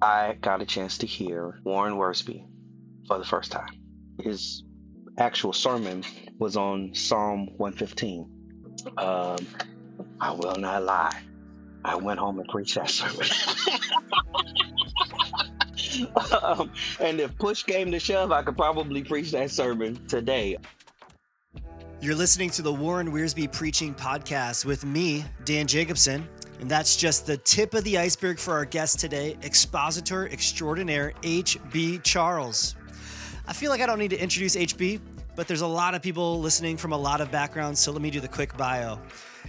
I got a chance to hear Warren Wiersbe for the first time. His actual sermon was on Psalm 115. Um, I will not lie. I went home and preached that sermon. um, and if push came to shove, I could probably preach that sermon today. You're listening to the Warren Wiersbe Preaching Podcast with me, Dan Jacobson. And that's just the tip of the iceberg for our guest today, expositor extraordinaire H.B. Charles. I feel like I don't need to introduce HB, but there's a lot of people listening from a lot of backgrounds, so let me do the quick bio.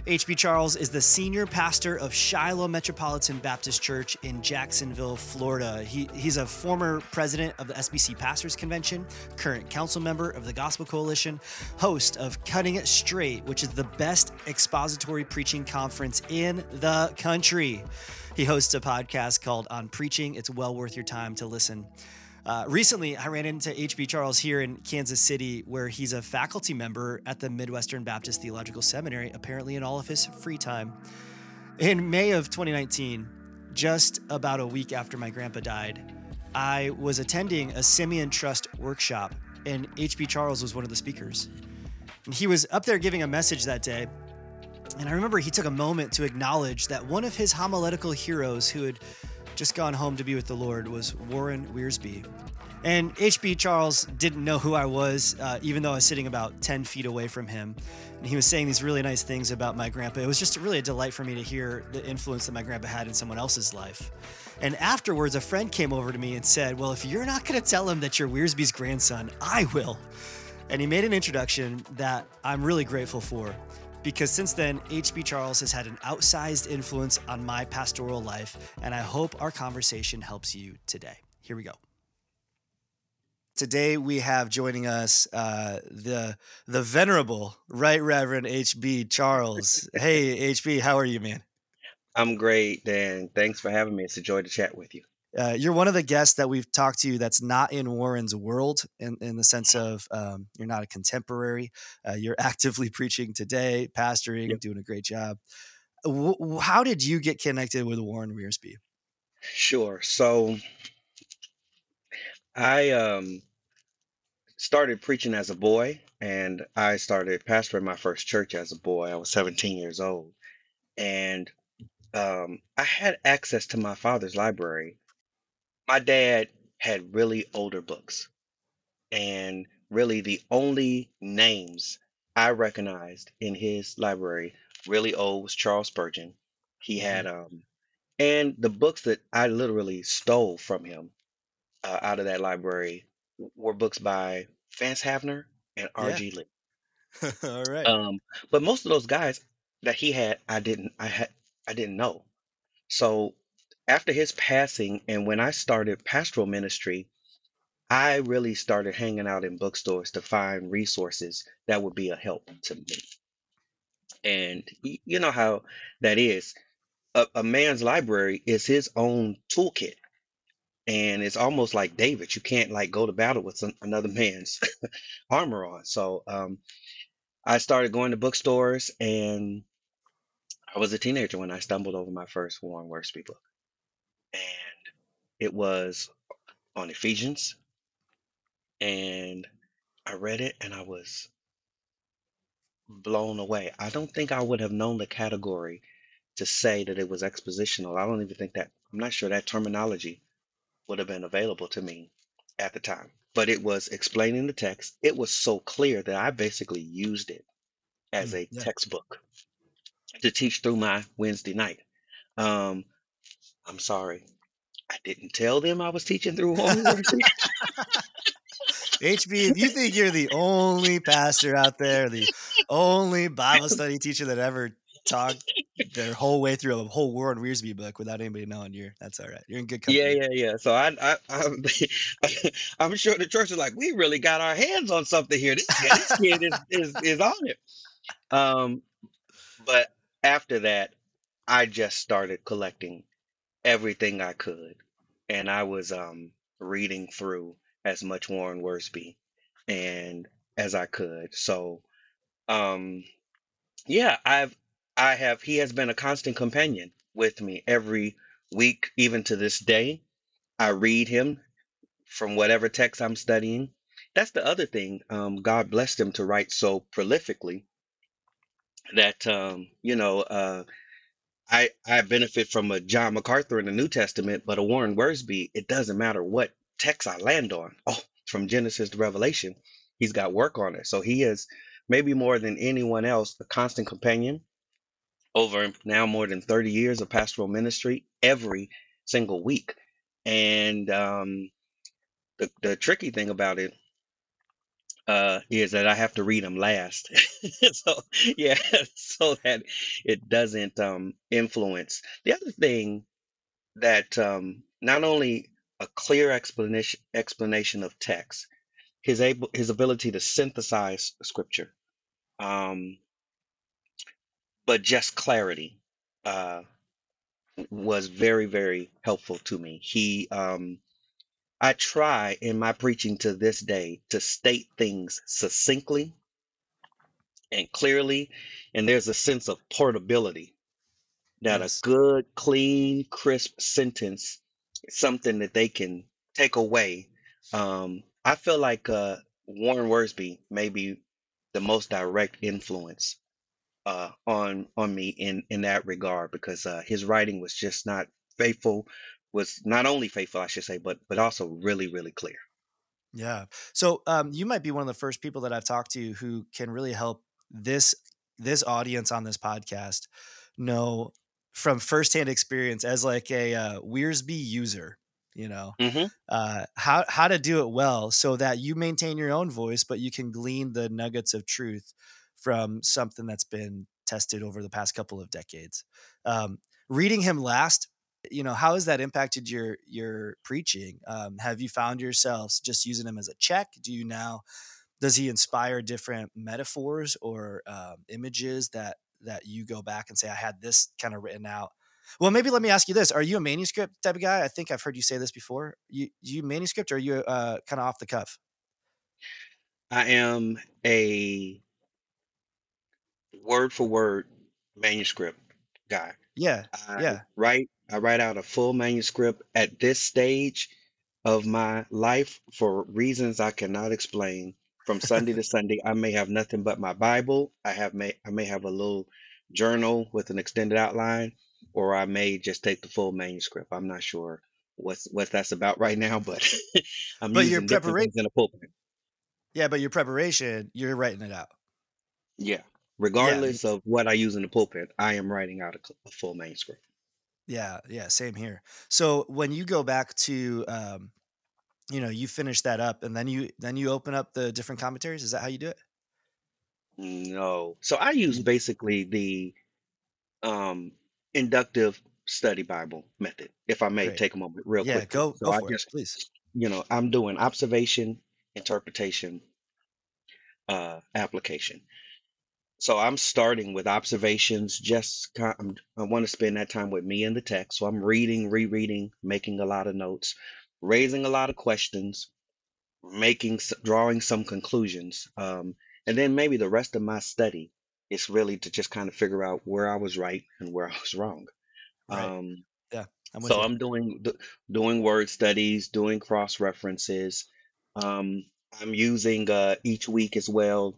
H.B. Charles is the senior pastor of Shiloh Metropolitan Baptist Church in Jacksonville, Florida. He, he's a former president of the SBC Pastors Convention, current council member of the Gospel Coalition, host of Cutting It Straight, which is the best expository preaching conference in the country. He hosts a podcast called On Preaching. It's well worth your time to listen. Uh, recently, I ran into HB Charles here in Kansas City, where he's a faculty member at the Midwestern Baptist Theological Seminary, apparently in all of his free time. In May of 2019, just about a week after my grandpa died, I was attending a Simeon Trust workshop, and HB Charles was one of the speakers. And he was up there giving a message that day. And I remember he took a moment to acknowledge that one of his homiletical heroes who had just gone home to be with the Lord was Warren Wiersbe. And HB Charles didn't know who I was, uh, even though I was sitting about 10 feet away from him. And he was saying these really nice things about my grandpa. It was just really a delight for me to hear the influence that my grandpa had in someone else's life. And afterwards, a friend came over to me and said, Well, if you're not going to tell him that you're Wiersbe's grandson, I will. And he made an introduction that I'm really grateful for because since then, HB Charles has had an outsized influence on my pastoral life, and I hope our conversation helps you today. Here we go. Today we have joining us uh, the the venerable Right Reverend HB Charles. hey HB, how are you, man? I'm great, Dan. Thanks for having me. It's a joy to chat with you. Uh, you're one of the guests that we've talked to that's not in Warren's world in, in the sense of um, you're not a contemporary. Uh, you're actively preaching today, pastoring, yep. doing a great job. W- how did you get connected with Warren Wiersbe? Sure. So I um, started preaching as a boy, and I started pastoring my first church as a boy. I was 17 years old. And um, I had access to my father's library my dad had really older books. And really, the only names I recognized in his library, really old, was Charles Spurgeon. He mm-hmm. had, um, and the books that I literally stole from him uh, out of that library were books by Vance Havner and R.G. Lee. All right. Um, but most of those guys that he had, I didn't, I had, I didn't know. So after his passing and when I started pastoral ministry, I really started hanging out in bookstores to find resources that would be a help to me. And you know how that is. A, a man's library is his own toolkit. And it's almost like David. You can't like go to battle with some, another man's armor on. So um, I started going to bookstores and I was a teenager when I stumbled over my first Warren Wiersbe book and it was on Ephesians. And I read it and I was blown away. I don't think I would have known the category to say that it was expositional. I don't even think that, I'm not sure that terminology would have been available to me at the time. But it was explaining the text. It was so clear that I basically used it as mm, a yeah. textbook to teach through my Wednesday night. Um, I'm sorry. I didn't tell them I was teaching through HB, if you think you're the only pastor out there, the only Bible study teacher that ever talked their whole way through a whole Warren Wiersbe book without anybody knowing you're that's all right. You're in good company. Yeah, yeah, yeah. So I, I, I'm, I'm sure the church is like, we really got our hands on something here. This, this kid is, is is on it. Um, but after that, I just started collecting everything I could, and I was um, reading through as much Warren Wiersbe and as I could. So, um, yeah, I've I have he has been a constant companion with me every week, even to this day. I read him from whatever text I'm studying. That's the other thing. Um, God blessed him to write so prolifically that um, you know uh, I I benefit from a John MacArthur in the New Testament, but a Warren Wiersbe. It doesn't matter what text I land on. Oh, from Genesis to Revelation, he's got work on it. So he is maybe more than anyone else a constant companion over now more than 30 years of pastoral ministry every single week. And um, the the tricky thing about it uh, is that I have to read them last. so yeah, so that it doesn't um, influence. The other thing that um, not only a clear explanation explanation of text, his able his ability to synthesize scripture, um, but just clarity uh, was very very helpful to me. He um, I try in my preaching to this day to state things succinctly and clearly, and there's a sense of portability that a Yes. good, clean, crisp sentence is something that they can take away. Um, I feel like uh, Warren Wiersbe may be the most direct influence uh, on on me in in that regard because uh, his writing was just not faithful, was not only faithful, I should say, but but also really really clear. Yeah. So um, you might be one of the first people that I've talked to who can really help this this audience on this podcast know from firsthand experience as like a uh, Wiersbe user, you know, hmm uh, how how to do it well so that you maintain your own voice, but you can glean the nuggets of truth from something that's been tested over the past couple of decades. Um, reading him last, you know, how has that impacted your your preaching? Um, have you found yourselves just using him as a check? Do you now does he inspire different metaphors or um, images that that you go back and say, I had this kind of written out? Well, maybe let me ask you this: Are you a manuscript type of guy? I think I've heard you say this before. You you manuscript or are you uh, kind of off the cuff? I am a word for word manuscript guy. Yeah, I yeah, write I write out a full manuscript at this stage of my life for reasons I cannot explain. From Sunday to Sunday, I may have nothing but my Bible. I have may I may have a little journal with an extended outline, or I may just take the full manuscript. I'm not sure what's what that's about right now, but I'm but using preparation, in the pulpit. yeah, but your preparation, you're writing it out. Yeah. Yeah, Regardless of what I use in the pulpit, I am writing out a, a full manuscript. Yeah, yeah, same here. So when you go back to um, you know, you finish that up and then you then you open up the different commentaries. Is that how you do it? No. So I use basically the um, inductive study Bible method, if I may great. take a moment real quick. Yeah, quickly. go So go I for it, please. you know, I'm doing observation, interpretation, uh, application. So I'm starting with observations, just kind I'm, I want to spend that time with me and the text. So I'm reading, rereading, making a lot of notes, raising a lot of questions, making, drawing some conclusions. Um, and then maybe the rest of my study is really to just kind of figure out where I was right and where I was wrong. Right. Um, Yeah, I'm so you. I'm doing doing word studies, doing cross references. Um, I'm using uh, each week as well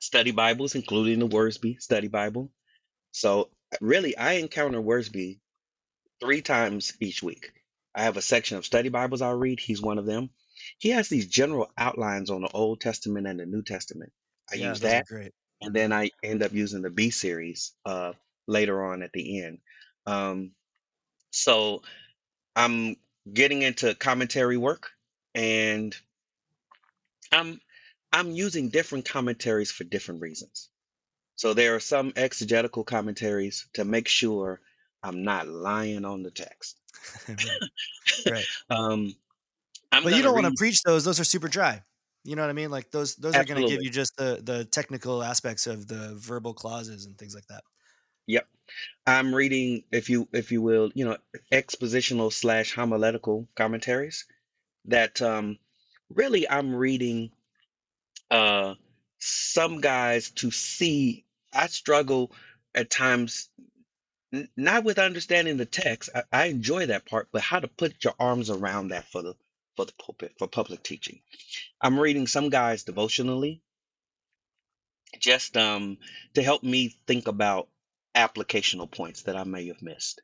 study Bibles, including the Wiersbe Study Bible. So really, I encounter Wiersbe three times each week. I have a section of study Bibles I'll read. He's one of them. He has these general outlines on the Old Testament and the New Testament. I Yeah, use that, great. and then I end up using the Be series uh, later on at the end. Um, so I'm getting into commentary work, and I'm I'm using different commentaries for different reasons. So there are some exegetical commentaries to make sure I'm not lying on the text. Right. Um, I'm But you don't want to preach those. Those are super dry. You know what I mean? Like those those are going to give you just the the technical aspects of the verbal clauses and things like that. Yep. I'm reading, if you if you will, you know, expositional slash homiletical commentaries that um really I'm reading uh some guys to see I struggle at times N- Not with understanding the text. I, I enjoy that part, but how to put your arms around that for the for the pulpit for public teaching. I'm reading some guys devotionally, just um to help me think about applicational points that I may have missed.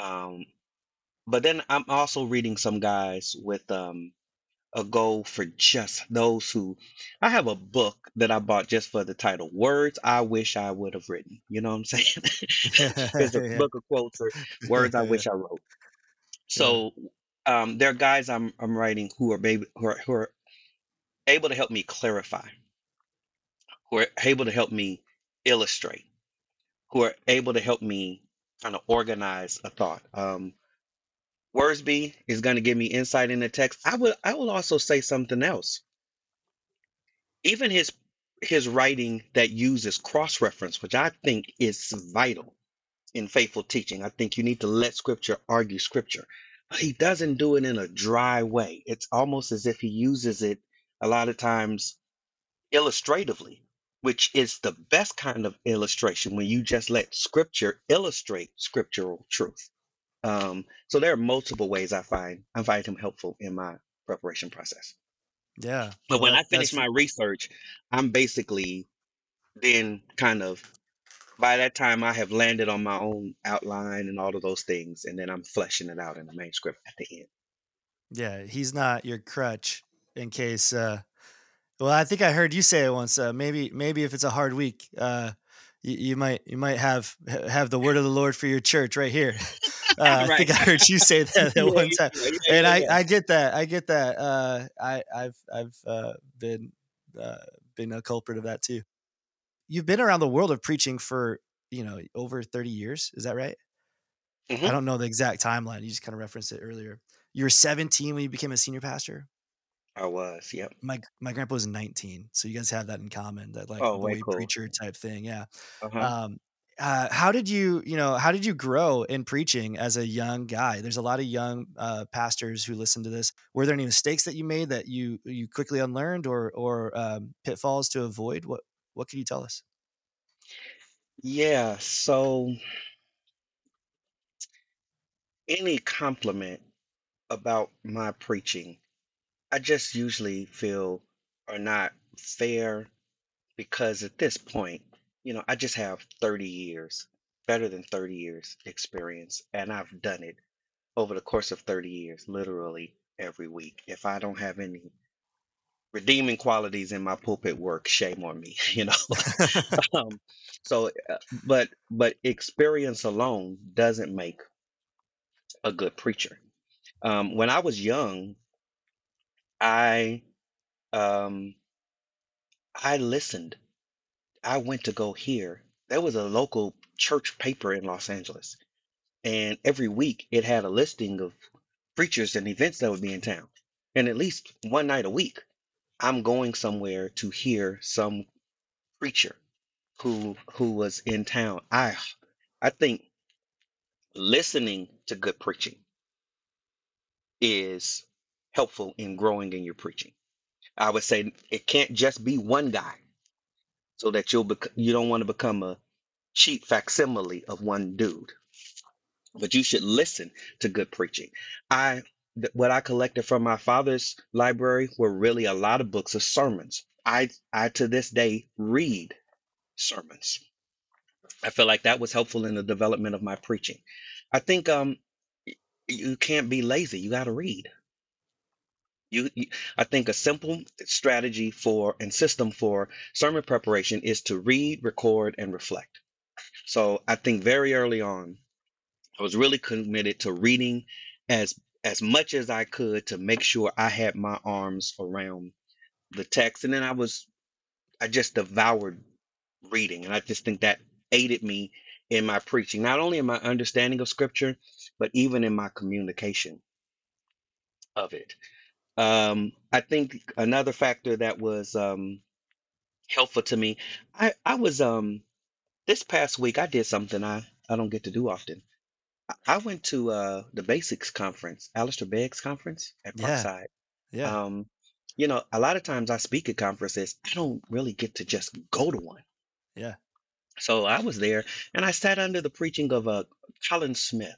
Um, but then I'm also reading some guys with um a goal for just those who I have a book that I bought just for the title Words I Wish I Would Have Written. You know what I'm saying? There's a yeah. book of quotes or words I wish I wrote. So um there are guys I'm I'm writing who are maybe who are, who are able to help me clarify, who are able to help me illustrate, who are able to help me kind of organize a thought. Um Wiersbe is going to give me insight in the text. I will I will also say something else. Even his his writing that uses cross reference, which I think is vital in faithful teaching. I think you need to let scripture argue scripture. But he doesn't do it in a dry way. It's almost as if he uses it a lot of times illustratively, which is the best kind of illustration when you just let scripture illustrate scriptural truth. Um, so there are multiple ways I find I find him helpful in my preparation process. Yeah. But when that I finish my research, I'm basically then kind of by that time I have landed on my own outline and all of those things, and then I'm fleshing it out in the manuscript at the end. yeah. He's not your crutch in case. uh Well, I think I heard you say it once. Uh, maybe maybe if it's a hard week, uh, you, you might you might have have the word of the Lord for your church right here. Uh, I right. think I heard you say that at Yeah, one time, and I. I get that. I get that. Uh, I I've I've uh, been uh, been a culprit of that too. You've been around the world of preaching for you know over thirty years. Is that right? I hmm don't know the exact timeline. You just kind of referenced it earlier. You were 17 when you became a senior pastor. I was. Yep. My my grandpa was 19, so you guys have that in common. That like Oh, way boy cool. preacher type thing. Yeah. Uh-huh. Um, uh, how did you you know how did you grow in preaching as a young guy? There's a lot of young uh, pastors who listen to this. Were there any mistakes that you made that you you quickly unlearned, or or um, pitfalls to avoid? What what can you tell us? Yeah. So any compliment about my preaching, I just usually feel are not fair because at this point, you know, I just have 30 years, better than 30 years experience, and I've done it over the course of 30 years, literally every week. If I don't have any redeeming qualities in my pulpit work, shame on me, you know. Um, so, uh, but but experience alone doesn't make a good preacher. Um, when I was young, I um, I listened. I went to go hear. There was a local church paper in Los Angeles, and every week it had a listing of preachers and events that would be in town. And at least one night a week, I'm going somewhere to hear some preacher who who was in town. I I think listening to good preaching is helpful in growing in your preaching. I would say it can't just be one guy, so that you'll bec- you don't want to become a cheap facsimile of one dude. But you should listen to good preaching. I th- what I collected from my father's library were really a lot of books of sermons. I I to this day read sermons. I feel like that was helpful in the development of my preaching. I think um you can't be lazy. You got to read. You, you, I think a simple strategy for and system for sermon preparation is to read, record, and reflect. So I think very early on, I was really committed to reading as as much as I could to make sure I had my arms around the text, and then I was I just devoured reading, and I just think that aided me in my preaching, not only in my understanding of Scripture, but even in my communication of it. Um, I think another factor that was um, helpful to me, I, I was um, this past week I did something I, I don't get to do often. I I went to uh, the Basics conference, Alistair Begg's conference at Yeah. Parkside. Yeah. Um, you know, a lot of times I speak at conferences, I don't really get to just go to one. Yeah. So I was there and I sat under the preaching of uh, Colin Smith,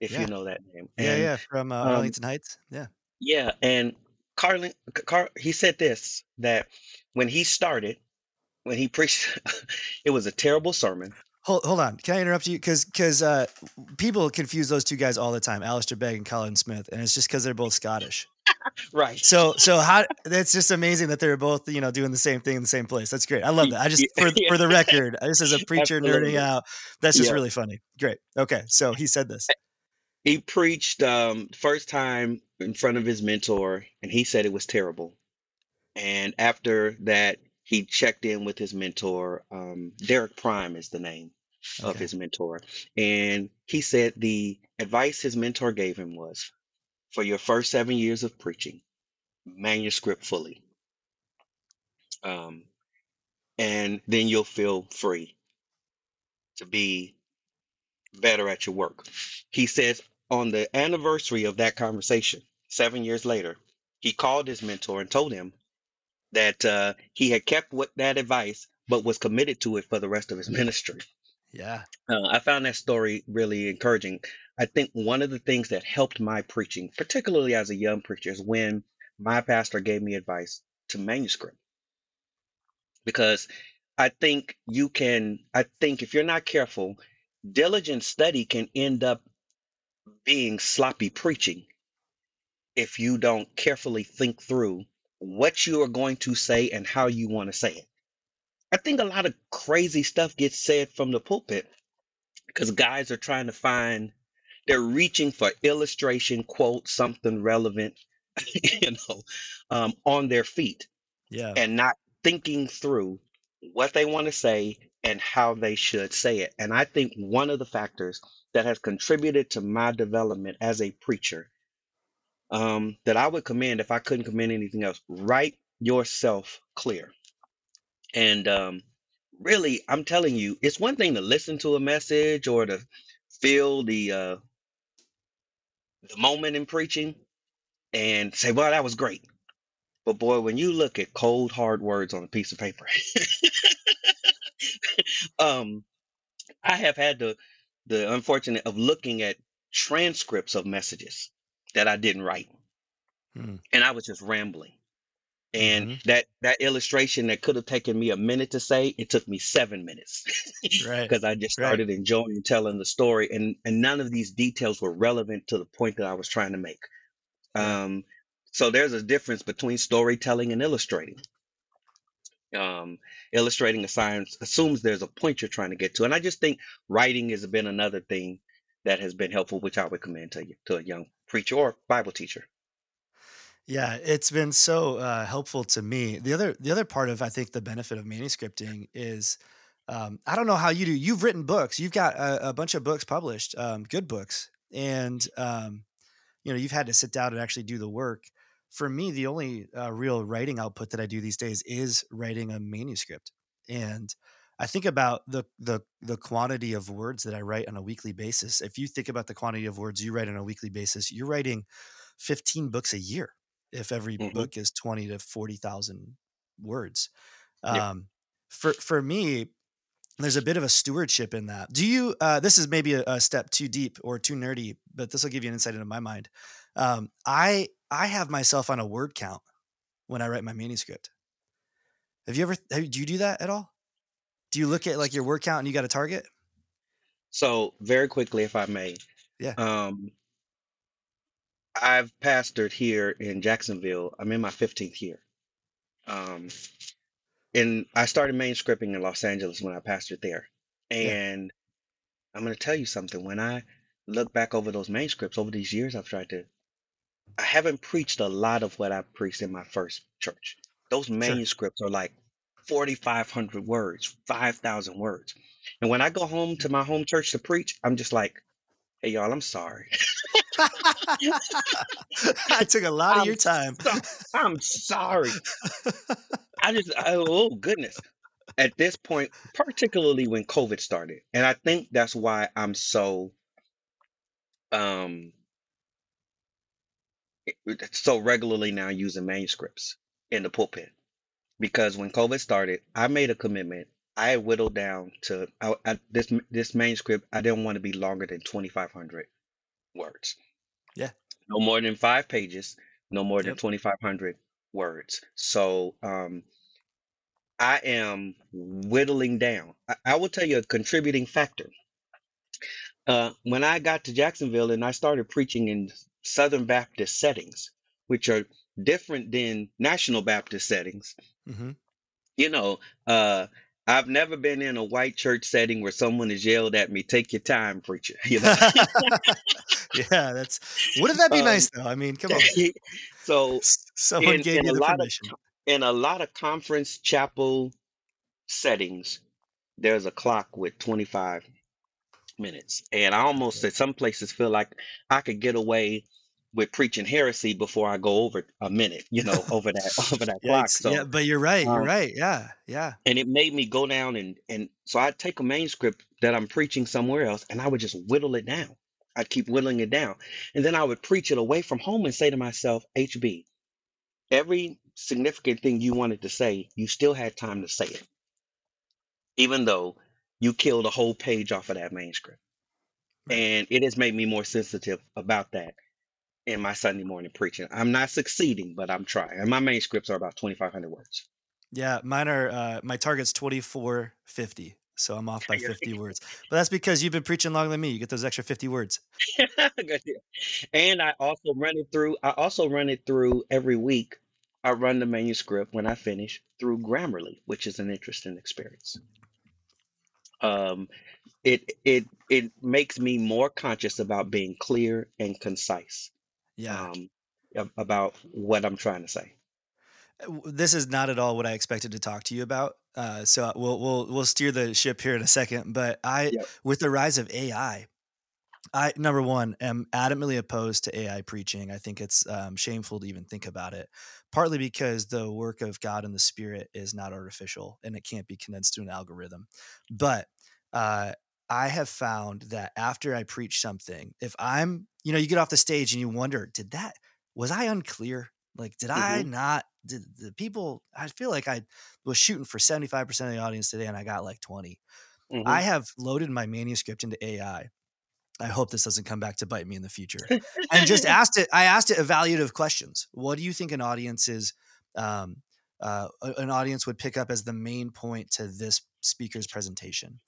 if you Yeah. know that name. Yeah, And yeah, from uh, um, Arlington Heights. Yeah. Yeah, and Carlin, Car, he said this that when he started, when he preached, it was a terrible sermon. Hold, hold on. Can I interrupt you? Because because uh, people confuse those two guys all the time, Alistair Begg and Colin Smith, and it's just because they're both Scottish. Right. So so how that's just amazing that they're both you know doing the same thing in the same place. That's great. I love that. I just for Yeah, for the record, this is a preacher nerding out, that's just Yeah. really funny. Great. Okay, so he said this. He preached um first time in front of his mentor and he said it was terrible. And after that, he checked in with his mentor. Um, Derek Prime is the name of Okay. his mentor. And he said the advice his mentor gave him was for your first seven years of preaching, manuscript fully. Um, and then you'll feel free to be better at your work. He says on the anniversary of that conversation, seven years later, he called his mentor and told him that uh, he had kept what that advice, but was committed to it for the rest of his ministry. Yeah. Uh, I found that story really encouraging. I think one of the things that helped my preaching, particularly as a young preacher, is when my pastor gave me advice to manuscript. Because I think you can, I think if you're not careful, diligent study can end up being sloppy preaching if you don't carefully think through what you are going to say and how you want to say it. I think a lot of crazy stuff gets said from the pulpit because guys are trying to find, they're reaching for illustration, quote, something relevant, you know, um, on their feet Yeah. and not thinking through what they want to say and how they should say it. And I think one of the factors that has contributed to my development as a preacher um, that I would commend if I couldn't commend anything else, write yourself clear. And um, really, I'm telling you, it's one thing to listen to a message or to feel the uh, the moment in preaching and say, "Well, that was great." But boy, when you look at cold, hard words on a piece of paper, um, I have had the the unfortunate of looking at transcripts of messages that I didn't write, Hmm. and I was just rambling. And Mhm. that that illustration that could have taken me a minute to say, it took me seven minutes Right. because I just Right. started enjoying telling the story, and and none of these details were relevant to the point that I was trying to make. Yeah. Um, so there's a difference between storytelling and illustrating. Um, illustrating a science assumes there's a point you're trying to get to, and I just think writing has been another thing that has been helpful, which I would commend to you to a young preacher or Bible teacher. Yeah, it's been so uh, helpful to me. The other the other part of I think the benefit of manuscripting is um, I don't know how you do. You've written books. You've got a, a bunch of books published, um, good books, and um, you know you've had to sit down and actually do the work. For me, the only uh, real writing output that I do these days is writing a manuscript, and I think about the the the quantity of words that I write on a weekly basis. If you think about the quantity of words you write on a weekly basis, you're writing 15 books a year if every hmm book is 20 to 40,000 words. Yeah. Um, for for me, there's a bit of a stewardship in that. Do you? Uh, this is maybe a, a step too deep or too nerdy, but this will give you an insight into my mind. Um, I I have myself on a word count when I write my manuscript. Have you ever? Have, do you do that at all? Do you look at like your word count and you got a target? So very quickly, if I may, Yeah. um, I've pastored here in Jacksonville. I'm in my 15th year. Um, and I started manuscripting in Los Angeles when I pastored there. Yeah. And I'm going to tell you something. When I look back over those manuscripts over these years, I've tried to, I haven't preached a lot of what I preached in my first church. Those Sure. manuscripts are like 4,500 words, 5,000 words. And when I go home to my home church to preach, I'm just like, hey, y'all, I'm sorry. I took a lot of I'm your time. so, I'm sorry. I just, I, oh goodness. At this point, particularly when COVID started, and I think that's why I'm so, um, so regularly now using manuscripts in the pulpit. Because when COVID started, I made a commitment I whittled down to I, I, this this manuscript. I didn't want to be longer than 2,500 words. Yeah. No more than five pages. No more than Yep. 2,500 words. So um, I am whittling down. I, I will tell you a contributing factor. Uh, when I got to Jacksonville and I started preaching in Southern Baptist settings, which are different than National Baptist settings, Mm-hmm. you know, uh, I've never been in a white church setting where someone has yelled at me, "Take your time, preacher." You know. yeah, that's. Wouldn't that be Um, nice though? I mean, come on. so Someone in gave in you a the lot of permission. in a lot of conference chapel settings, there's a clock with 25 minutes. And I almost at some places feel like I could get away with preaching heresy before I go over a minute, you know, over that over that clock. So Yeah, but you're right. You're um, right. Yeah, yeah. and it made me go down and and so I'd take a manuscript that I'm preaching somewhere else and I would just whittle it down. I'd keep whittling it down. And then I would preach it away from home and say to myself, HB, every significant thing you wanted to say, you still had time to say it, even though you killed a whole page off of that manuscript. And it has made me more sensitive about that in my Sunday morning preaching. I'm not succeeding, but I'm trying. And my manuscripts are about 2,500 words. Yeah, mine are uh my target's 2450. So I'm off by 50 words. But that's because you've been preaching longer than me. You get those extra 50 words. And I also run it through. I also run it through every week. I run the manuscript when I finish through Grammarly, which is an interesting experience. Um, it it it makes me more conscious about being clear and concise Yeah. um, ab- about what I'm trying to say. w- this is not at all what I expected to talk to you about. Uh, so we'll we'll we'll steer the ship here in a second. But I, Yep. with the rise of AI, I number one am adamantly opposed to AI preaching. I think it's um, shameful to even think about it. Partly because the work of God and the Spirit is not artificial and it can't be condensed to an algorithm. But uh, I have found that after I preach something, if I'm, you know, you get off the stage and you wonder, did that was I unclear? Like, did I hmm not? Did the people? I feel like I was shooting for seventy five percent of the audience today, and I got like twenty. hmm I have loaded my manuscript into AI. I hope this doesn't come back to bite me in the future. And just asked it. I asked it evaluative questions. What do you think an audience is? Um, uh, an audience would pick up as the main point to this speaker's presentation,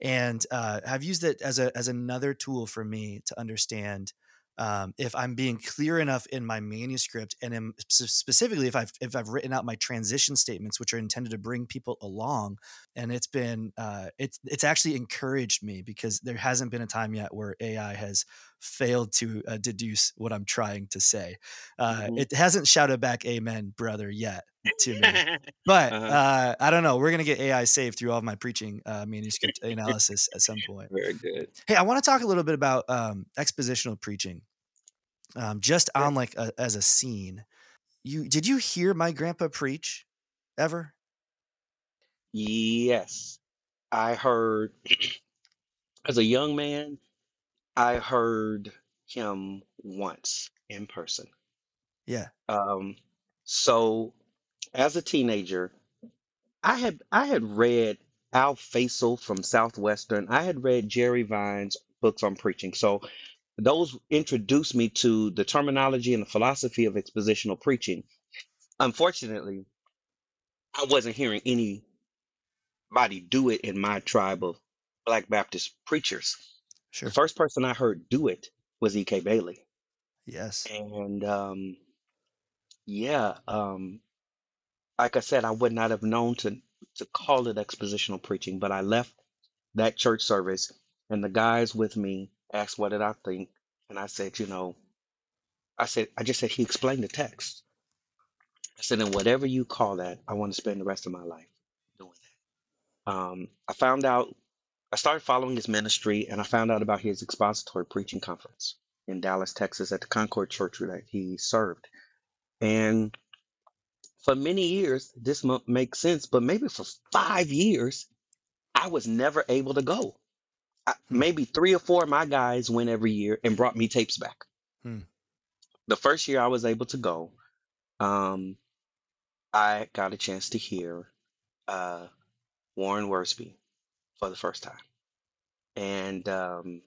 and uh, I've used it as a as another tool for me to understand um, if I'm being clear enough in my manuscript, and specifically if I've if I've written out my transition statements, which are intended to bring people along, and it's been uh, it's it's actually encouraged me because there hasn't been a time yet where AI has failed to uh, deduce what I'm trying to say. Uh, hmm it hasn't shouted back "Amen, brother" yet to me, but uh-huh. uh, I don't know. We're gonna get AI saved through all of my preaching uh, manuscript analysis at some point. Very good. Hey, I want to talk a little bit about um, expositional preaching, um, just Sure. on like a, as a scene. You did you hear my grandpa preach ever? Yes, I heard as a young man. I heard him once in person. Yeah, Um, so as a teenager, I had I had read Al Fasol from Southwestern. I had read Jerry Vines' books on preaching. So those introduced me to the terminology and the philosophy of expositional preaching. Unfortunately, I wasn't hearing anybody do it in my tribe of Black Baptist preachers. The sure. first person I heard do it was E.K. Bailey. Yes. And um, yeah, um, like I said, I would not have known to to call it expositional preaching, but I left that church service and the guys with me asked what did I think, and I said, you know, I said I just said he explained the text. I said, and whatever you call that, I want to spend the rest of my life doing that. Um, I found out I started following his ministry and I found out about his expository preaching conference in Dallas, Texas at the Concord Church that he served. And for many years, this mo- makes sense, but maybe for five years, I was never able to go. I, Hmm. maybe three or four of my guys went every year and brought me tapes back. Hmm. The first year I was able to go, um, I got a chance to hear uh, Warren Wiersbe for the first time. And um,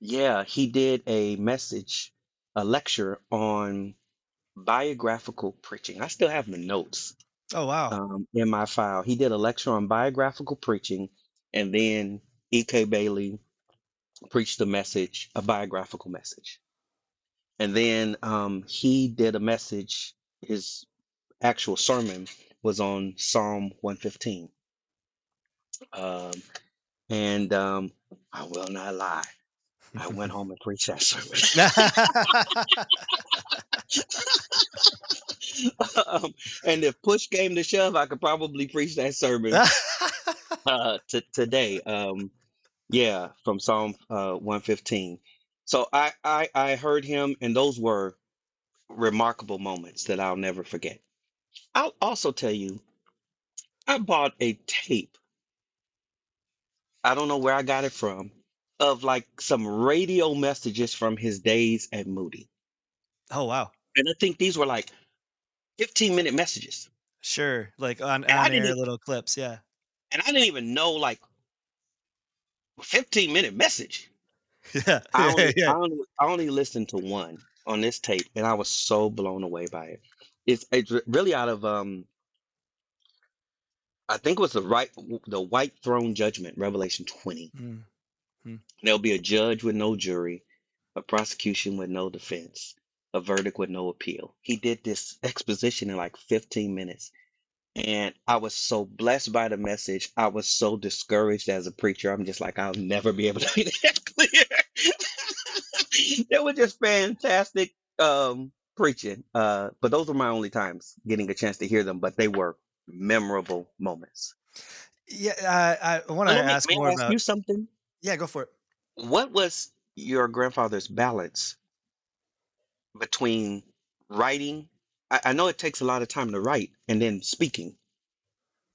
yeah, he did a message, a lecture on biographical preaching. I still have the notes Oh wow. um, in my file. He did a lecture on biographical preaching, and then E.K. Bailey preached a message, a biographical message. And then um, he did a message, his actual sermon was on Psalm 115. Um, and um, I will not lie, I went home and preached that sermon. um, and if push came to shove, I could probably preach that sermon uh, t- today. Um, yeah, from Psalm uh, 115. So I, I I heard him, and those were remarkable moments that I'll never forget. I'll also tell you, I bought a tape. I don't know where I got it from, of like some radio messages from his days at Moody. oh wow. And I think these were like 15 minute messages. Sure. Like on And I on didn't air e- little clips. Yeah. and I didn't even know like 15 minute message. Yeah. I only I only I only listened to one on this tape and I was so blown away by it. It's it's really out of um I think it was the right the white throne judgment, Revelation 20. Mm, mm. There'll be a judge with no jury, a prosecution with no defense, a verdict with no appeal. He did this exposition in like 15 minutes. And I was so blessed by the message. I was so discouraged as a preacher. I'm just like, I'll never be able to be that clear. they were just fantastic um, preaching. Uh, but those were my only times getting a chance to hear them. But they were memorable moments. Yeah. I I want to let me, ask more ask about. you something? Yeah. Go for it. What was your grandfather's balance between writing? I, I know it takes a lot of time to write and then speaking.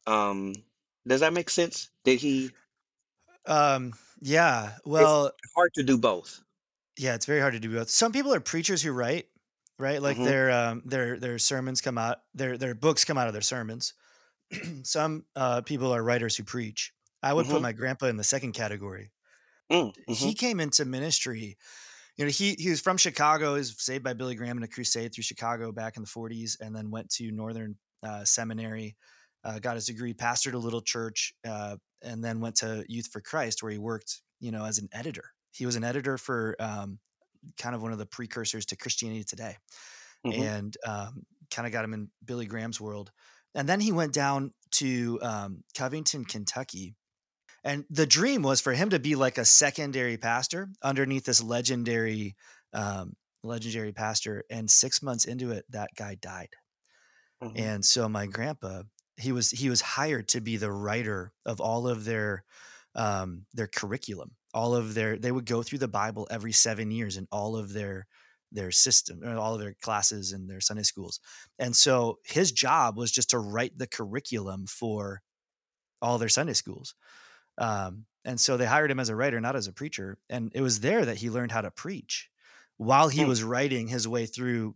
Um, does that make sense? Did he? Um. Yeah. It's Well. hard to do both. Yeah. It's very hard to do both. Some people are preachers who write. Right. Like hmm their um their their sermons come out. Their their books come out of their sermons. Some uh, people are writers who preach. I would put hmm my grandpa in the second category. Mm, hmm He came into ministry you know, he he was from Chicago. He was saved by Billy Graham in a crusade through Chicago back in the 40s, and then went to Northern uh, Seminary, uh, got his degree, pastored a little church, uh, and then went to Youth for Christ, where he worked, you know, as an editor. He was an editor for um, kind of one of the precursors to Christianity Today, hmm and um, kind of got him in Billy Graham's world. And then he went down to um, Covington, Kentucky, and the dream was for him to be like a secondary pastor underneath this legendary um, legendary pastor and six months into it that guy died. Hmm and so my grandpa he was he was hired to be the writer of all of their um, their curriculum all of their they would go through the bible every seven years in all of their their system or all of their classes and their sunday schools. And so his job was just to write the curriculum for all their sunday schools um, and so they hired him as a writer, not as a preacher. And it was there that he learned how to preach while he Mm, was writing his way through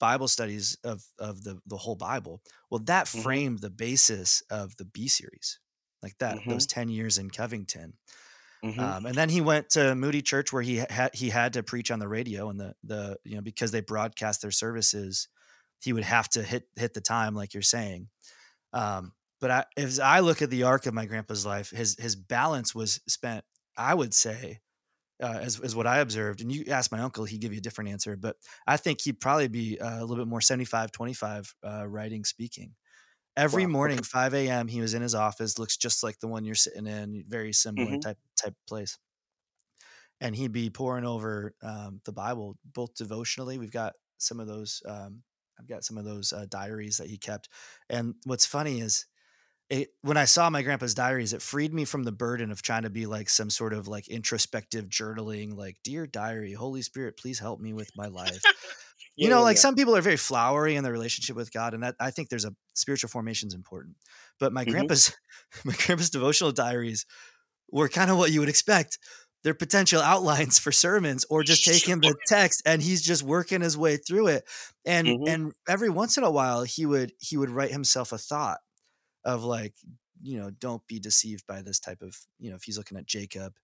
Bible studies of, of the, the whole Bible. Well, that mhm, framed the basis of the Be series, like that, mhm, those 10 years in Covington. mhm, Um, and then he went to Moody Church where he had, he had to preach on the radio and the, the, you know, because they broadcast their services, he would have to hit, hit the time, like you're saying. Um, but I, as I look at the arc of my grandpa's life, his his balance was spent, I would say, uh, as as what I observed. And you ask my uncle, he'd give you a different answer. But I think he'd probably be uh, a little bit more 75, 25 uh, writing, speaking. Every Wow. morning, 5 a.m., he was in his office, looks just like the one you're sitting in, very similar hmm type type place. And he'd be pouring over um, the Bible, both devotionally. We've got some of those. Um, I've got some of those uh, diaries that he kept. And what's funny is it, when I saw my grandpa's diaries, it freed me from the burden of trying to be like some sort of like introspective journaling, like, dear diary, Holy Spirit, please help me with my life. you know, yeah, like yeah. some people are very flowery in their relationship with God, and that I think there's a spiritual formation is important. But my hmm grandpa's my grandpa's devotional diaries were kind of what you would expect. They're potential outlines for sermons, or just taking the text and he's just working his way through it. And hmm and every once in a while he would he would write himself a thought of like you know don't be deceived by this type of you know if he's looking at Jacob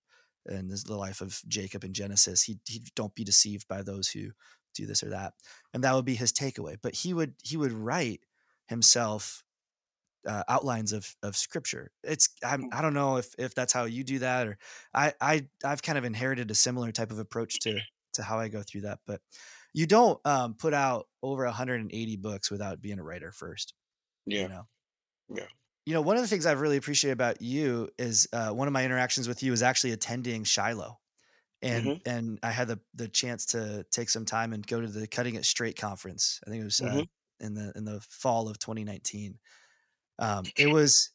and this, the life of Jacob in Genesis, he he don't be deceived by those who do this or that, and that would be his takeaway. But he would he would write himself uh, outlines of of scripture. It's I'm, Mm. I don't know if if that's how you do that or I I I've kind of inherited a similar type of approach to to how I go through that. But you don't um, put out over 180 books without being a writer first. Yeah. You know. Yeah. You know, one of the things I've really appreciated about you is uh, one of my interactions with you is actually attending Shiloh, and Mhm. and I had the the chance to take some time and go to the Cutting It Straight conference. I think it was uh, Mhm. in the in the fall of 2019. Um, it was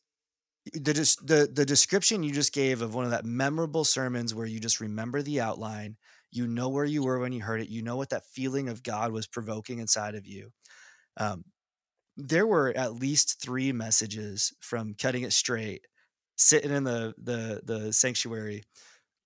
the the the description you just gave of one of that memorable sermons where you just remember the outline, you know where you were when you heard it, you know what that feeling of God was provoking inside of you. Um, there were at least three messages from cutting it straight, sitting in the the the sanctuary,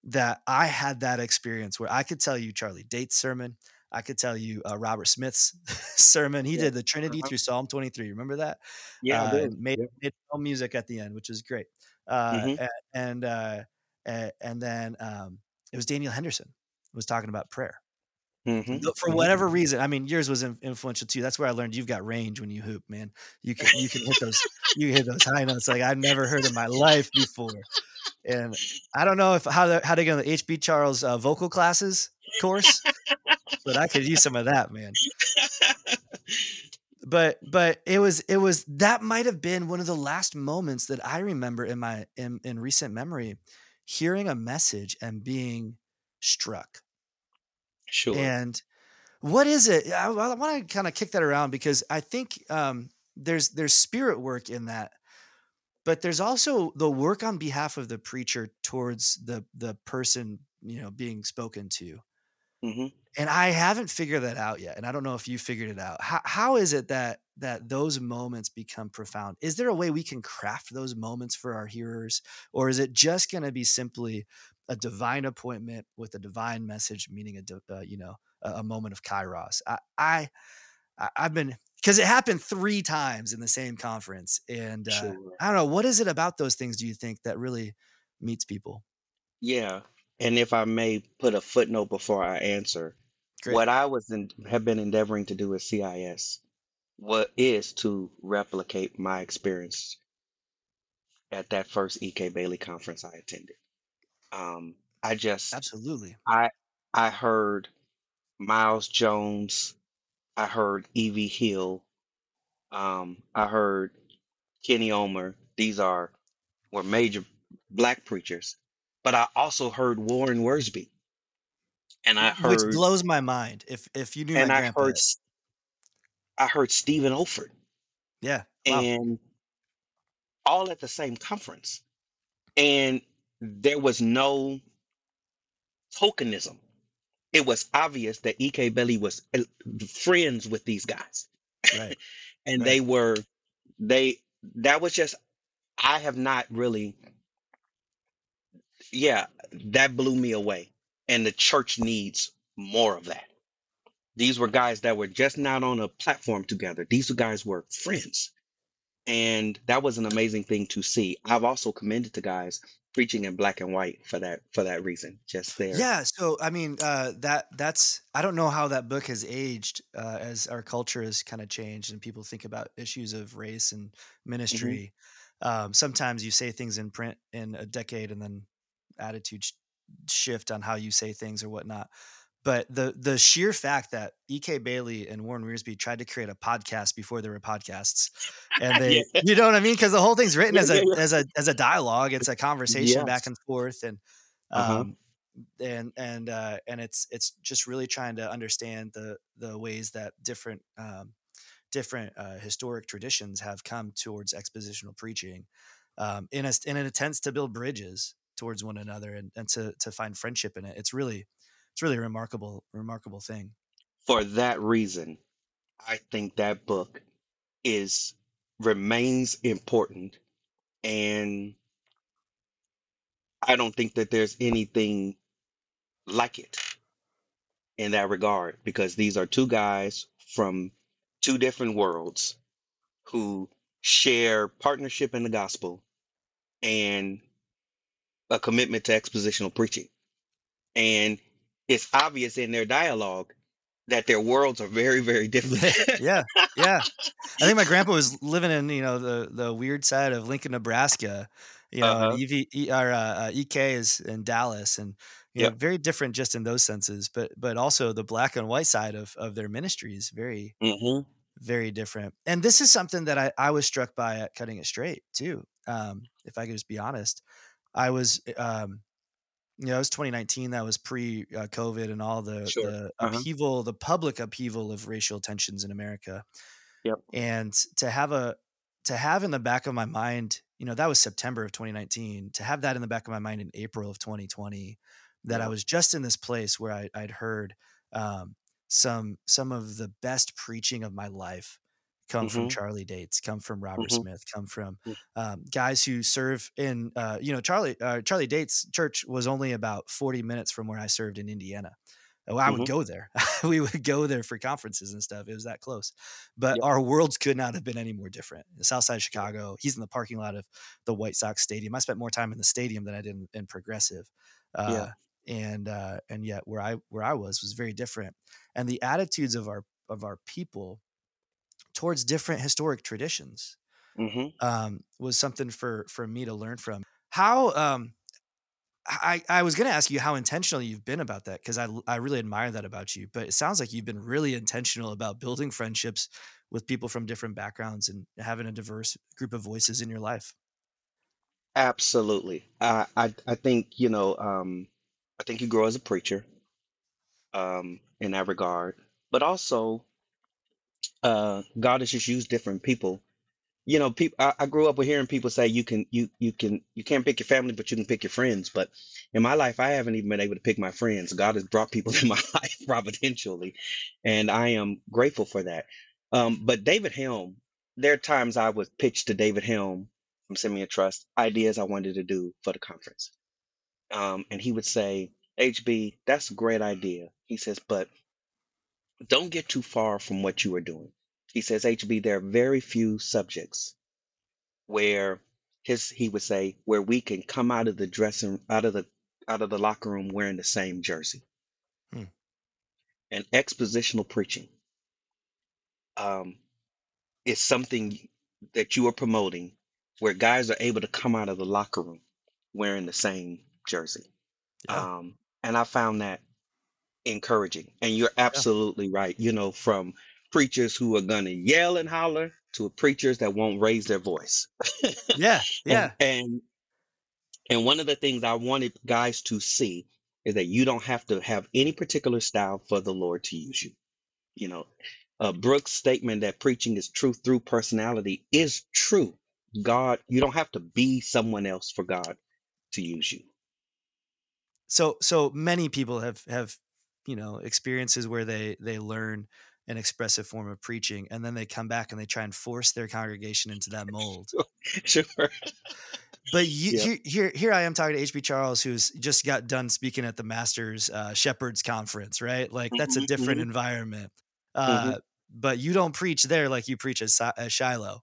that I had that experience where I could tell you Charlie Dates' sermon. I could tell you uh, Robert Smith's sermon. He Yeah. did the Trinity Uh-huh. through Psalm 23. Remember that? Yeah, uh, made, Yeah. made music at the end, which is great. Uh, Mhm. a- and uh, and then um, it was Daniel Henderson was talking about prayer. Mhm. For Mhm. whatever reason, I mean, yours was influential too. That's where I learned you've got range when you hoop, man. You can you can hit those you hit those high notes like I've never heard in my life before. And I don't know if how to, how to go on the HB Charles uh, vocal classes course, but I could use some of that, man but but it was it was that might have been one of the last moments that I remember in my in, in recent memory hearing a message and being struck. Sure. And what is it? I, I want to kind of kick that around because I think um, there's there's spirit work in that, but there's also the work on behalf of the preacher towards the the person you know being spoken to Mhm. and I haven't figured that out yet. And I don't know if you figured it out. How how is it that that those moments become profound? Is there a way we can craft those moments for our hearers, or is it just going to be simply a divine appointment with a divine message, meaning a di- uh, you know a, a moment of kairos? I I I- I've been because it happened three times in the same conference, and uh, Sure. I don't know what is it about those things. Do you think that really meets people? Yeah. And if I may put a footnote before I answer, Great. what I was in, have been endeavoring to do with CIS, what is to replicate my experience at that first EK Bailey conference I attended. Um, I just Absolutely. I I heard Miles Jones, I heard EV Hill, um, I heard Kenny Omer. These are were major black preachers, but I also heard Warren Wiersbe, and I heard Which blows my mind. If if you knew and I heard I heard Stephen Olford, yeah, wow. and all at the same conference, and there was no tokenism. It was obvious that EK Bailey was uh, friends with these guys. right. and Right. they were they that was just i have not really yeah that blew me away and the church needs more of that these were guys that were just not on a platform together these guys were friends and that was an amazing thing to see i've also commended to guys preaching in black and white for that for that reason just there Yeah. So I mean, uh, that that's I don't know how that book has aged uh, as our culture has kind of changed and people think about issues of race and ministry. Um, sometimes you say things in print in a decade and then attitude sh- shift on how you say things or whatnot. But the the sheer fact that E.K. Bailey and Warren Wiersbe tried to create a podcast before there were podcasts, and they, Yeah. you know what I mean? Because the whole thing's written as a as a as a dialogue. It's a conversation Yes. back and forth, and Uh-huh. um, and and uh, and it's it's just really trying to understand the the ways that different um, different uh, historic traditions have come towards expositional preaching um, in a in an attempt to build bridges towards one another and, and to to find friendship in it. It's really it's really a remarkable remarkable thing. for that reason, I think that book is remains important and I don't think that there's anything like it in that regard because these are two guys from two different worlds who share partnership in the gospel and a commitment to expositional preaching. And it's obvious in their dialogue that their worlds are very, very different. yeah, yeah. I think my grandpa was living in you know the the weird side of Lincoln, Nebraska. You know, Uh-huh. EV, E- or, uh, uh, EK is in Dallas, and you know, very different just in those senses. But but also the black and white side of of their ministry is very hmm very different. And this is something that I I was struck by at Cutting It Straight too. Um, if I could just be honest, I was um, you know, it was 2019. That was pre uh, COVID and all the Sure. the Uh-huh. upheaval, the public upheaval of racial tensions in America. Yep. And to have a to have in the back of my mind, you know, that was September of 2019. To have that in the back of my mind in April of 2020, that I was just in this place where I, I'd heard um, some some of the best preaching of my life come from hmm Charlie Dates, come from Robert hmm Smith, come from um, guys who serve in uh, you know Charlie uh, Charlie Dates church was only about 40 minutes from where I served in Indiana. Oh, I would hmm go there. we would go there for conferences and stuff. It was that close. But Yep. our worlds could not have been any more different. The South Side of Chicago, he's in the parking lot of the White Sox stadium. I spent more time in the stadium than I did in, in Progressive. Uh, Yeah. and uh, and yet where I where I was was very different. And the attitudes of our of our people towards different historic traditions hmm um, was something for for me to learn from. How um, I I was going to ask you how intentional you've been about that because I I really admire that about you. But it sounds like you've been really intentional about building friendships with people from different backgrounds and having a diverse group of voices in your life. Absolutely. I, I I think, you know, um, I think you grow as a preacher, um, in that regard. But also, uh, God has just used different people. You know, people I, I grew up with hearing people say you can you you can you can't pick your family, but you can pick your friends. But in my life, I haven't even been able to pick my friends. God has brought people in my life providentially, and I am grateful for that. Um, but David Helm, there are times I would pitch to David Helm from Simeon Trust ideas I wanted to do for the conference. Um, and he would say, HB, that's a great idea. He says, but don't get too far from what you are doing. He says, HB, there are very few subjects where his he would say where we can come out of the dressing out of the out of the locker room wearing the same jersey. Hmm. And expositional preaching um, is something that you are promoting where guys are able to come out of the locker room wearing the same jersey. Yeah. Um, and I found that encouraging. And you're absolutely right. You know, from preachers who are going to yell and holler to preachers that won't raise their voice. Yeah. Yeah. And, and and one of the things I wanted guys to see is that you don't have to have any particular style for the Lord to use you. You know, uh, Brooks' statement that preaching is truth through personality is true. God, you don't have to be someone else for God to use you. so so many people have have you know experiences where they they learn an expressive form of preaching and then they come back and they try and force their congregation into that mold sure. but you, Yeah. here, here here i am talking to hb charles who's just got done speaking at the masters uh, shepherds conference right like that's a Mhm, different mhm. environment uh, but you don't preach there like you preach at, Si- at shiloh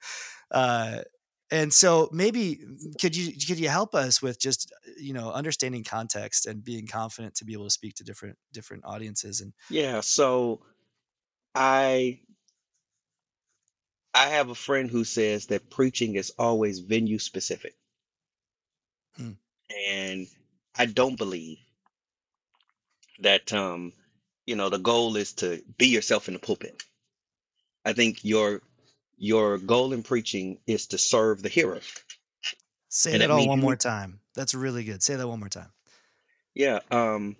uh, and so maybe could you could you help us with just you know understanding context and being confident to be able to speak to different different audiences and Yeah. So I I have a friend who says that preaching is always venue specific. Hmm. And I don't believe that um, you know, the goal is to be yourself in the pulpit. I think your your goal in preaching is to serve the hearer. say And that all one more time that's really good say that one more time Yeah. Um,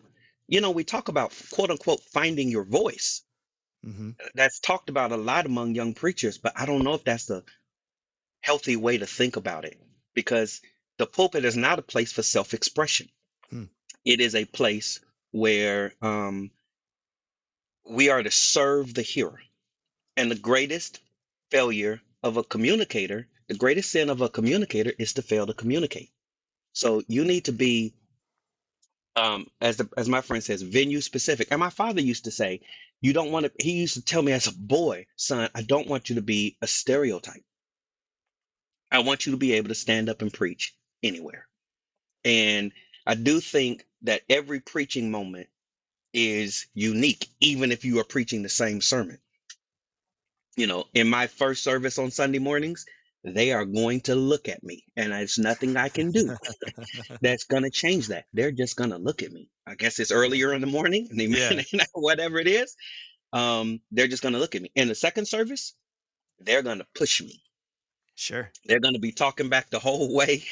you know, we talk about quote unquote finding your voice. hmm That's talked about a lot among young preachers, but I don't know if that's the healthy way to think about it because the pulpit is not a place for self-expression. Hmm. It is a place where um, we are to serve the hearer. And the greatest failure of a communicator, the greatest sin of a communicator is to fail to communicate. So you need to be, um, as the, as my friend says, venue specific. And my father used to say, you don't want to. He used to tell me as a boy, son, I don't want you to be a stereotype. I want you to be able to stand up and preach anywhere. And I do think that every preaching moment is unique, even if you are preaching the same sermon. You know, in my first service on Sunday mornings, they are going to look at me, and there's nothing I can do that's going to change that. They're just going to look at me. I guess it's earlier in the morning, Yeah. whatever it is. Um, they're just going to look at me. In the second service, they're going to push me. Sure. They're going to be talking back the whole way.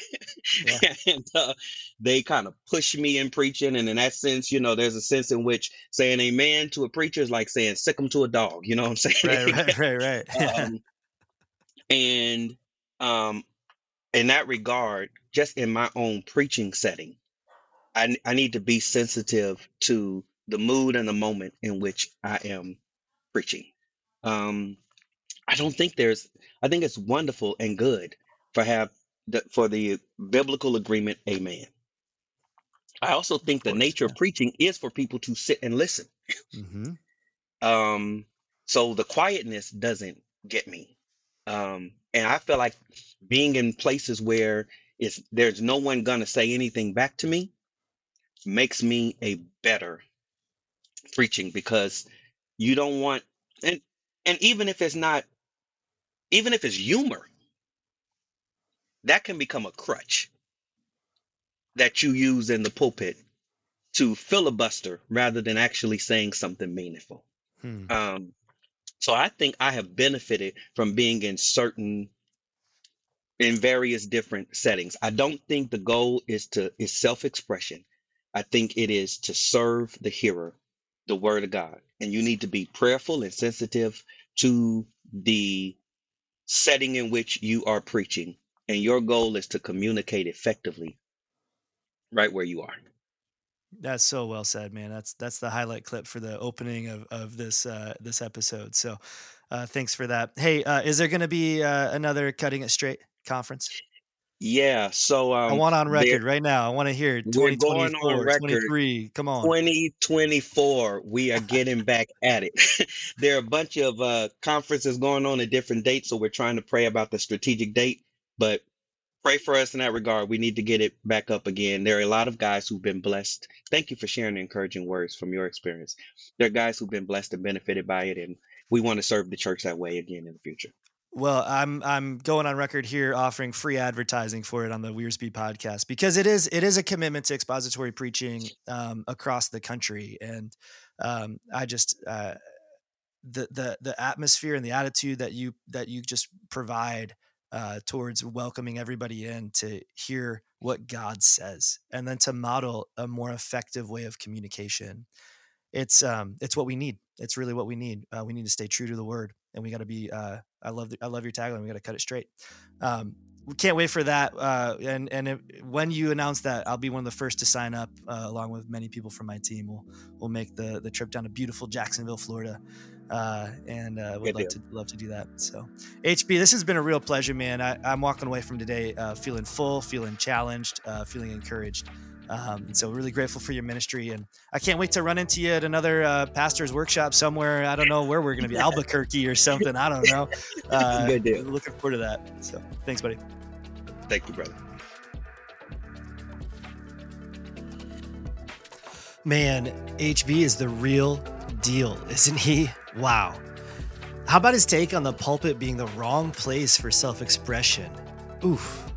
Yeah. and uh, they kind of push me in preaching. And in that sense, you know, there's a sense in which saying amen to a preacher is like saying sick 'em to a dog. You know what I'm saying? Right, right, right, right. Um, and um, in that regard, just in my own preaching setting, I, I need to be sensitive to the mood and the moment in which I am preaching. Um, I don't think there's, I think it's wonderful and good for have the, for the biblical agreement, amen. I also think the course, nature of preaching is for people to sit and listen. hmm Um, so the quietness doesn't get me. Um, and I feel like being in places where it's there's no one gonna say anything back to me makes me a better preaching because you don't want and and even if it's not even if it's humor, that can become a crutch that you use in the pulpit to filibuster rather than actually saying something meaningful. Hmm. Um, so I think I have benefited from being in certain in various different settings. I don't think the goal is to is self-expression. I think it is to serve the hearer, the word of God. And you need to be prayerful and sensitive to the setting in which you are preaching. And your goal is to communicate effectively right where you are. That's so well said, man. That's that's the highlight clip for the opening of of this uh, this episode. So, uh, thanks for that. Hey, uh, is there going to be uh, another cutting it straight conference? Yeah, so I um want on record right now. I want to hear we're going on 2024, record. 23. Come on. 2024 we are getting back at it. There are a bunch of uh conferences going on at different dates so we're trying to pray about the strategic date but pray for us in that regard. We need to get it back up again. There are a lot of guys who've been blessed. Thank you for sharing the encouraging words from your experience. There are guys who've been blessed and benefited by it and we want to serve the church that way again in the future Well, I'm I'm going on record here offering free advertising for it on the Wiersbe podcast because it is it is a commitment to expository preaching um, across the country, and um, I just uh, the the the atmosphere and the attitude that you that you just provide uh, towards welcoming everybody in to hear what God says, and then to model a more effective way of communication. It's um it's what we need. It's really what we need. Uh, we need to stay true to the word, and we got to be. Uh, I love the, I love your tagline. We got to cut it straight. Um, we can't wait for that. Uh, and and if, when you announce that, I'll be one of the first to sign up, uh, along with many people from my team. We'll we'll make the the trip down to beautiful Jacksonville, Florida, uh, and uh, would love to love to do that. So, HB, this has been a real pleasure, man. I, I'm walking away from today uh, feeling full, feeling challenged, uh, feeling encouraged. Um, and so really grateful for your ministry, and I can't wait to run into you at another uh, pastor's workshop somewhere. I don't know where we're going to be, Albuquerque or something. I don't know. Uh, Good deal. Looking forward to that. So thanks, buddy. thank you brother Man, HB is the real deal, isn't he? Wow. How about his take on the pulpit being the wrong place for self expression? Oof.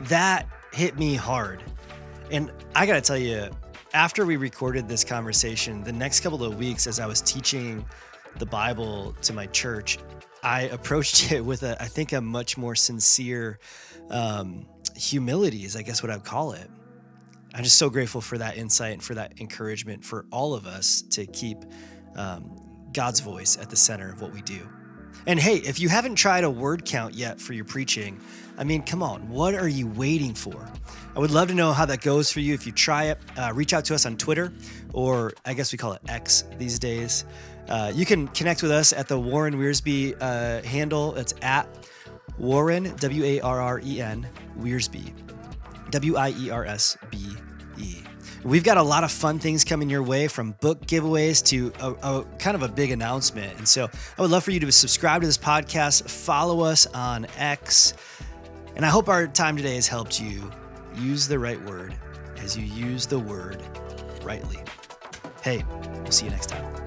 That hit me hard. And I got to tell you, after we recorded this conversation, the next couple of weeks, as I was teaching the Bible to my church, I approached it with a, I think, a much more sincere um, humility, is I guess what I'd call it. I'm just so grateful for that insight and for that encouragement for all of us to keep um, God's voice at the center of what we do. And hey, if you haven't tried a word count yet for your preaching, I mean, come on, what are you waiting for? I would love to know how that goes for you. If you try it, uh, reach out to us on Twitter, or I guess we call it X these days. Uh, you can connect with us at the Warren Wiersbe uh, handle. It's at Warren, W A R R E N, Wiersbe. W I E R S B E. We've got a lot of fun things coming your way from book giveaways to a, a, kind of a big announcement. And so I would love for you to subscribe to this podcast, follow us on X. And I hope our time today has helped you use the right word as you use the word rightly. Hey, we'll see you next time.